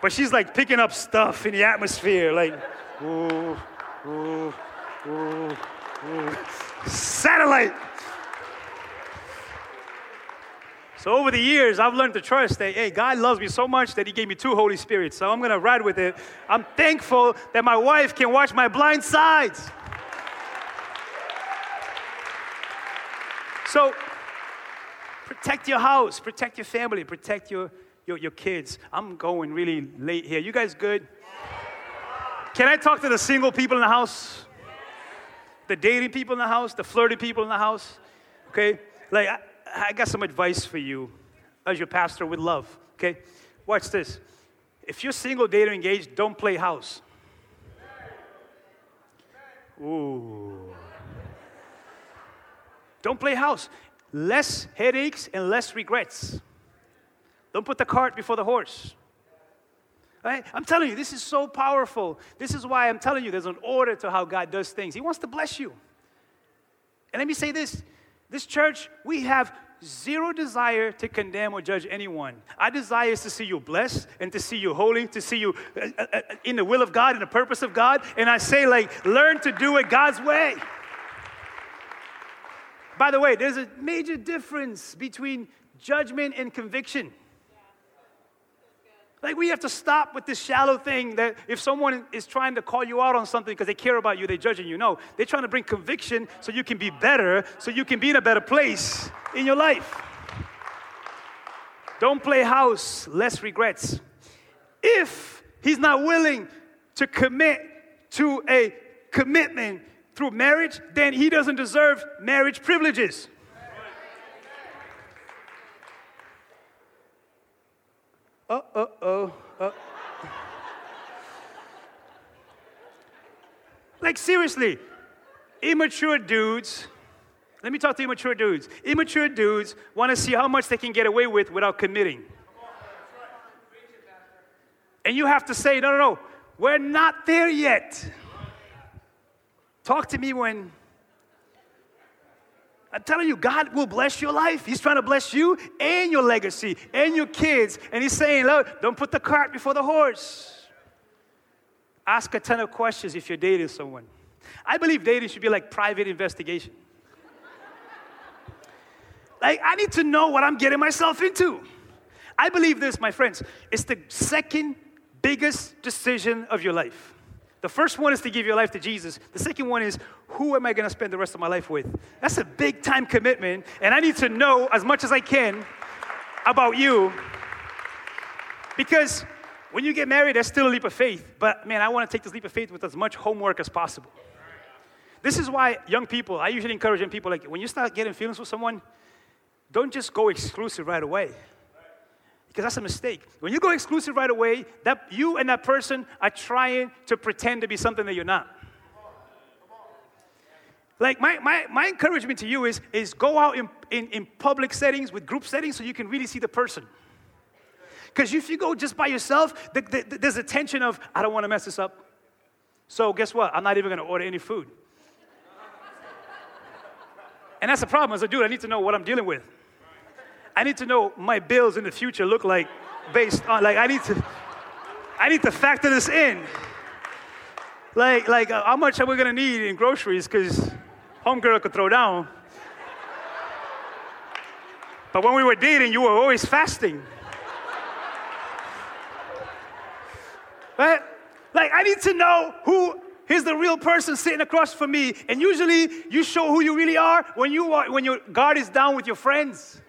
[SPEAKER 2] but she's like picking up stuff in the atmosphere, like, ooh, ooh, ooh, ooh. Satellite. So over the years, I've learned to trust that, hey, God loves me so much that He gave me two Holy Spirits. So I'm to ride with it. I'm thankful that my wife can watch my blind sides. So protect your house, protect your family, protect your, your, your kids. I'm going really late here. You guys good? Can I talk to the single people in the house? The dating people in the house, the flirty people in the house? Okay? Like, I, I got some advice for you as your pastor with love, okay? Watch this. If you're single, dating, engaged, don't play house. Ooh. Don't play house. Less headaches and less regrets. Don't put the cart before the horse. Right? I'm telling you, this is so powerful. This is why I'm telling you there's an order to how God does things. He wants to bless you. And let me say this this church, we have zero desire to condemn or judge anyone. Our desire is to see you blessed and to see you holy, to see you uh, uh, uh, in the will of God and the purpose of God. And I say, like, learn to do it God's way. By the way, there's a major difference between judgment and conviction. Like, we have to stop with this shallow thing that if someone is trying to call you out on something because they care about you, they're judging you. No, they're trying to bring conviction so you can be better, so you can be in a better place in your life. Don't play house, less regrets. If he's not willing to commit to a commitment through marriage, then he doesn't deserve marriage privileges. Uh, uh, oh, uh. like, seriously, immature dudes, let me talk to immature dudes. Immature dudes want to see how much they can get away with without committing. And you have to say, no, no, no, we're not there yet. Talk to me when I'm telling you, God will bless your life. He's trying to bless you and your legacy and your kids. And He's saying, look, don't put the cart before the horse. Ask a ton of questions if you're dating someone. I believe dating should be like private investigation. (laughs) like, I need to know what I'm getting myself into. I believe this, my friends, it's the second biggest decision of your life. The first one is to give your life to Jesus. The second one is, who am I going to spend the rest of my life with? That's a big time commitment, and I need to know as much as I can about you. Because when you get married, there's still a leap of faith. But man, I want to take this leap of faith with as much homework as possible. This is why young people, I usually encourage young people, like when you start getting feelings with someone, don't just go exclusive right away because that's a mistake. When you go exclusive right away, that you and that person are trying to pretend to be something that you're not. Like my, my, my encouragement to you is, is go out in, in, in public settings with group settings so you can really see the person. Because if you go just by yourself, the, the, the, there's a tension of, I don't want to mess this up. So guess what? I'm not even going to order any food. and that's the problem as a dude, I need to know what I'm dealing with. I need to know my bills in the future look like based on, like, I need to. I need to factor this in. Like, like uh, how much are we gonna need in groceries? Because homegirl could throw down. But when we were dating, you were always fasting. Right? Like, I need to know who is the real person sitting across from me. And usually, you show who you really are when, you are, when your guard is down with your friends.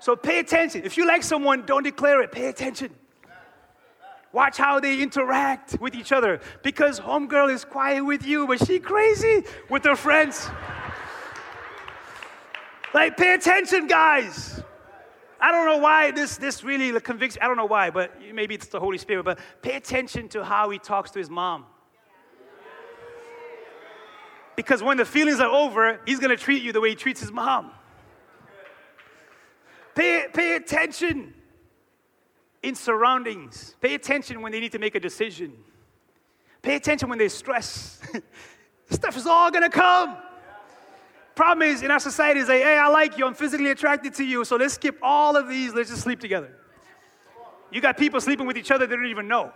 [SPEAKER 2] So pay attention. If you like someone, don't declare it. Pay attention. Watch how they interact with each other. Because homegirl is quiet with you, but she crazy with her friends. Like, pay attention, guys. I don't know why this, this really convicts, I don't know why, but maybe it's the Holy Spirit, but pay attention to how he talks to his mom. Because when the feelings are over, he's gonna treat you the way he treats his mom. Pay, pay attention in surroundings. Pay attention when they need to make a decision. Pay attention when they stress. (laughs) Stuff is all gonna come. Problem is, in our society, is like, hey, I like you, I'm physically attracted to you, so let's skip all of these, let's just sleep together. You got people sleeping with each other they don't even know.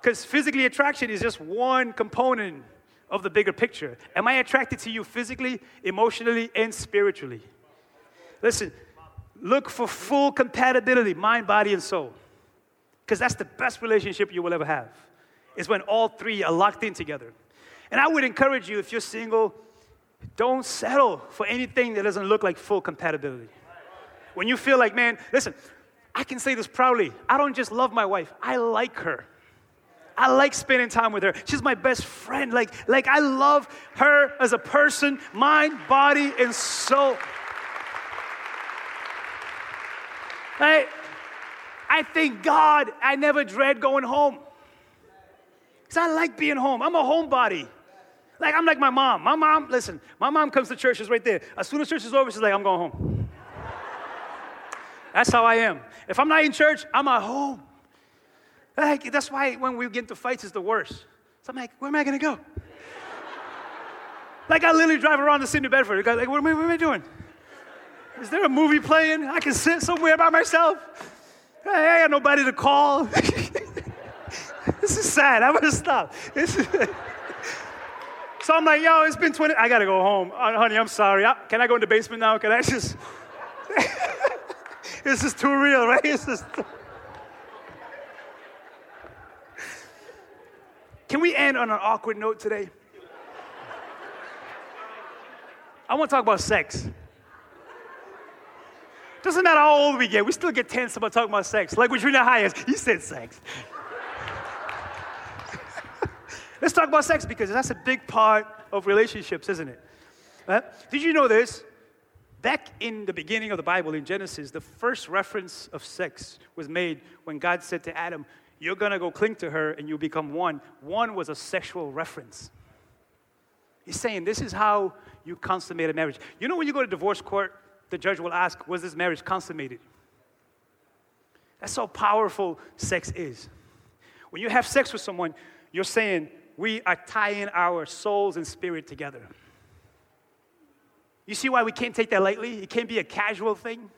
[SPEAKER 2] Because physically attraction is just one component of the bigger picture. Am I attracted to you physically, emotionally, and spiritually? Listen, look for full compatibility, mind, body, and soul. Because that's the best relationship you will ever have, is when all three are locked in together. And I would encourage you, if you're single, don't settle for anything that doesn't look like full compatibility. When you feel like, man, listen, I can say this proudly. I don't just love my wife, I like her. I like spending time with her. She's my best friend. Like, like I love her as a person, mind, body, and soul. I, I thank God I never dread going home. Because I like being home. I'm a homebody. Like, I'm like my mom. My mom, listen, my mom comes to church, is right there. As soon as church is over, she's like, I'm going home. That's how I am. If I'm not in church, I'm at home. Like, that's why when we get into fights, it's the worst. So I'm like, where am I going to go? like, I literally drive around the city of Bedford. Like, what am, I, what am I doing? Is there a movie playing? I can sit somewhere by myself. Hey, I got nobody to call. (laughs) this is sad. I'm to stop. (laughs) So I'm like, yo, it's been 20. I gotta go home. Uh, honey, I'm sorry. I, can I go in the basement now? Can I just. (laughs) this is too real, right? It's just. Can we end on an awkward note today? I want to talk about sex. Doesn't matter how old we get, we still get tense about talking about sex. Like with Junior Hayes, he said sex. (laughs) Let's talk about sex because that's a big part of relationships, isn't it? Did you know this? Back in the beginning of the Bible, in Genesis, the first reference of sex was made when God said to Adam, You're gonna go cling to her and you'll become one. One was a sexual reference. He's saying this is how you consummate a marriage. You know, when you go to divorce court, the judge will ask, Was this marriage consummated? That's how powerful sex is. When you have sex with someone, you're saying, we are tying our souls and spirit together. You see why we can't take that lightly? It can't be a casual thing.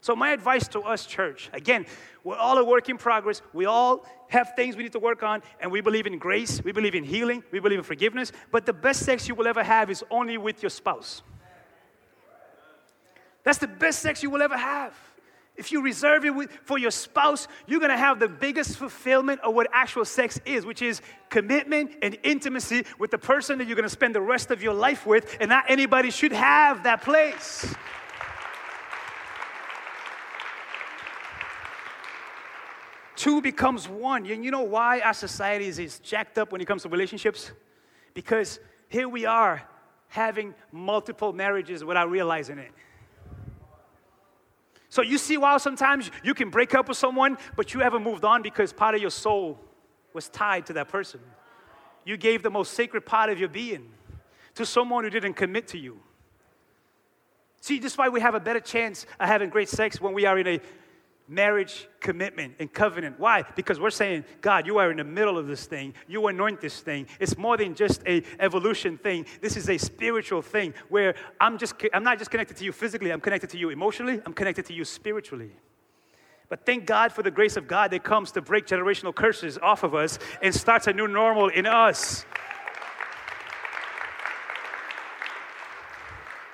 [SPEAKER 2] So, my advice to us, church again, we're all a work in progress. We all have things we need to work on, and we believe in grace, we believe in healing, we believe in forgiveness. But the best sex you will ever have is only with your spouse. That's the best sex you will ever have. If you reserve it for your spouse, you're gonna have the biggest fulfillment of what actual sex is, which is commitment and intimacy with the person that you're gonna spend the rest of your life with, and not anybody should have that place. Two becomes one. And you know why our society is jacked up when it comes to relationships? Because here we are having multiple marriages without realizing it. So you see why sometimes you can break up with someone, but you haven't moved on because part of your soul was tied to that person. You gave the most sacred part of your being to someone who didn't commit to you. See, this is why we have a better chance of having great sex when we are in a marriage commitment and covenant. Why? Because we're saying, God, you are in the middle of this thing. You anoint this thing. It's more than just a evolution thing. This is a spiritual thing where I'm just I'm not just connected to you physically, I'm connected to you emotionally, I'm connected to you spiritually. But thank God for the grace of God that comes to break generational curses off of us and starts a new normal in us.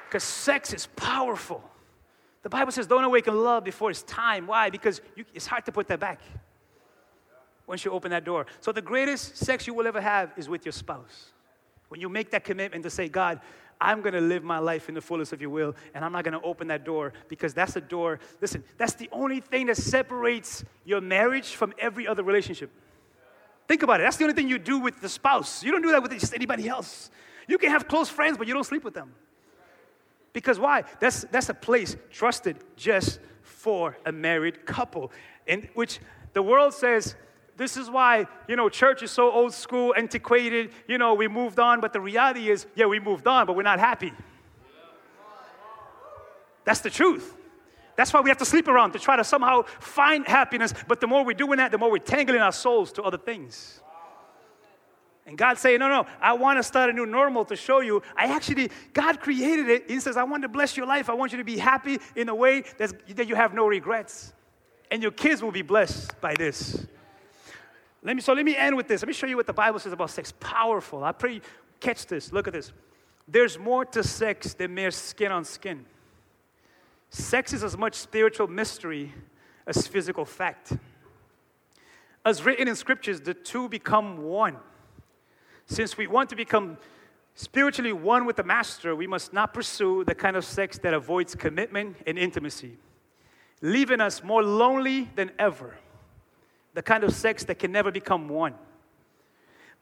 [SPEAKER 2] Because sex is powerful. The Bible says, don't awaken love before it's time. Why? Because you, it's hard to put that back once you open that door. So, the greatest sex you will ever have is with your spouse. When you make that commitment to say, God, I'm going to live my life in the fullest of your will, and I'm not going to open that door because that's the door. Listen, that's the only thing that separates your marriage from every other relationship. Think about it. That's the only thing you do with the spouse. You don't do that with just anybody else. You can have close friends, but you don't sleep with them. Because why? That's, that's a place trusted just for a married couple, in which the world says, this is why, you know, church is so old school, antiquated, you know, we moved on, but the reality is, yeah, we moved on, but we're not happy. That's the truth. That's why we have to sleep around to try to somehow find happiness, but the more we're doing that, the more we're tangling our souls to other things. And God saying, No, no, I want to start a new normal to show you. I actually, God created it. He says, I want to bless your life. I want you to be happy in a way that you have no regrets. And your kids will be blessed by this. Let me, so let me end with this. Let me show you what the Bible says about sex. Powerful. I pray catch this. Look at this. There's more to sex than mere skin on skin. Sex is as much spiritual mystery as physical fact. As written in scriptures, the two become one. Since we want to become spiritually one with the Master, we must not pursue the kind of sex that avoids commitment and intimacy, leaving us more lonely than ever. The kind of sex that can never become one.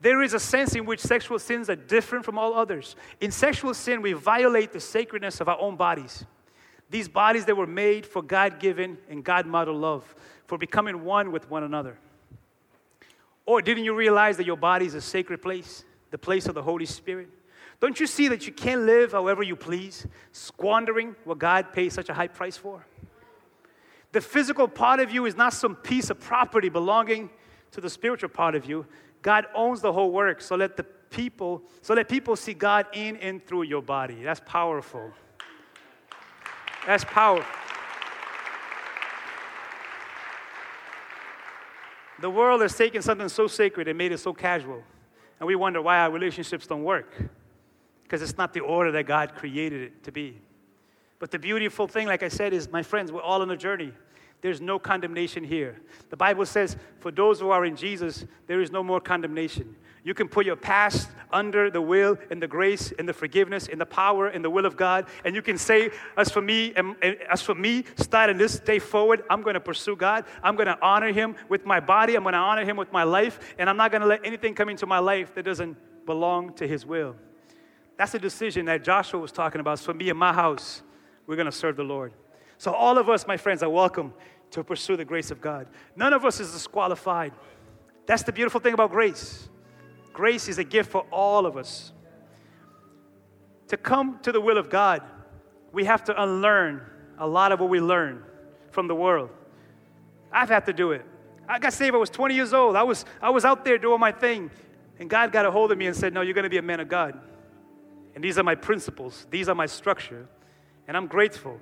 [SPEAKER 2] There is a sense in which sexual sins are different from all others. In sexual sin, we violate the sacredness of our own bodies. These bodies that were made for God given and God model love, for becoming one with one another. Or didn't you realize that your body is a sacred place, the place of the Holy Spirit? Don't you see that you can't live however you please, squandering what God pays such a high price for? The physical part of you is not some piece of property belonging to the spiritual part of you. God owns the whole work, so let the people, so let people see God in and through your body. That's powerful. That's powerful. The world has taken something so sacred and made it so casual. And we wonder why our relationships don't work. Because it's not the order that God created it to be. But the beautiful thing, like I said, is my friends, we're all on a journey. There's no condemnation here. The Bible says, for those who are in Jesus, there is no more condemnation. You can put your past under the will and the grace and the forgiveness and the power and the will of God, and you can say, as for me, and, as for me, starting this day forward, I'm going to pursue God. I'm going to honor Him with my body. I'm going to honor Him with my life, and I'm not going to let anything come into my life that doesn't belong to His will. That's a decision that Joshua was talking about. For me and my house, we're going to serve the Lord. So, all of us, my friends, are welcome to pursue the grace of God. None of us is disqualified. That's the beautiful thing about grace. Grace is a gift for all of us. To come to the will of God, we have to unlearn a lot of what we learn from the world. I've had to do it. I got saved, I was 20 years old. I was, I was out there doing my thing. And God got a hold of me and said, No, you're going to be a man of God. And these are my principles, these are my structure. And I'm grateful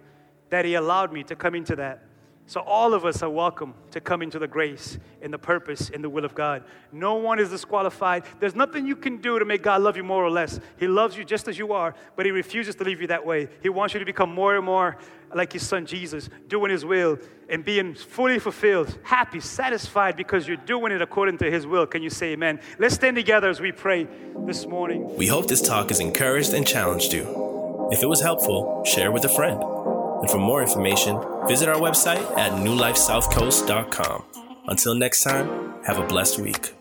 [SPEAKER 2] that He allowed me to come into that. So, all of us are welcome to come into the grace and the purpose and the will of God. No one is disqualified. There's nothing you can do to make God love you more or less. He loves you just as you are, but He refuses to leave you that way. He wants you to become more and more like His Son Jesus, doing His will and being fully fulfilled, happy, satisfied because you're doing it according to His will. Can you say amen? Let's stand together as we pray this morning.
[SPEAKER 1] We hope this talk has encouraged and challenged you. If it was helpful, share with a friend. And for more information, visit our website at newlifesouthcoast.com. Until next time, have a blessed week.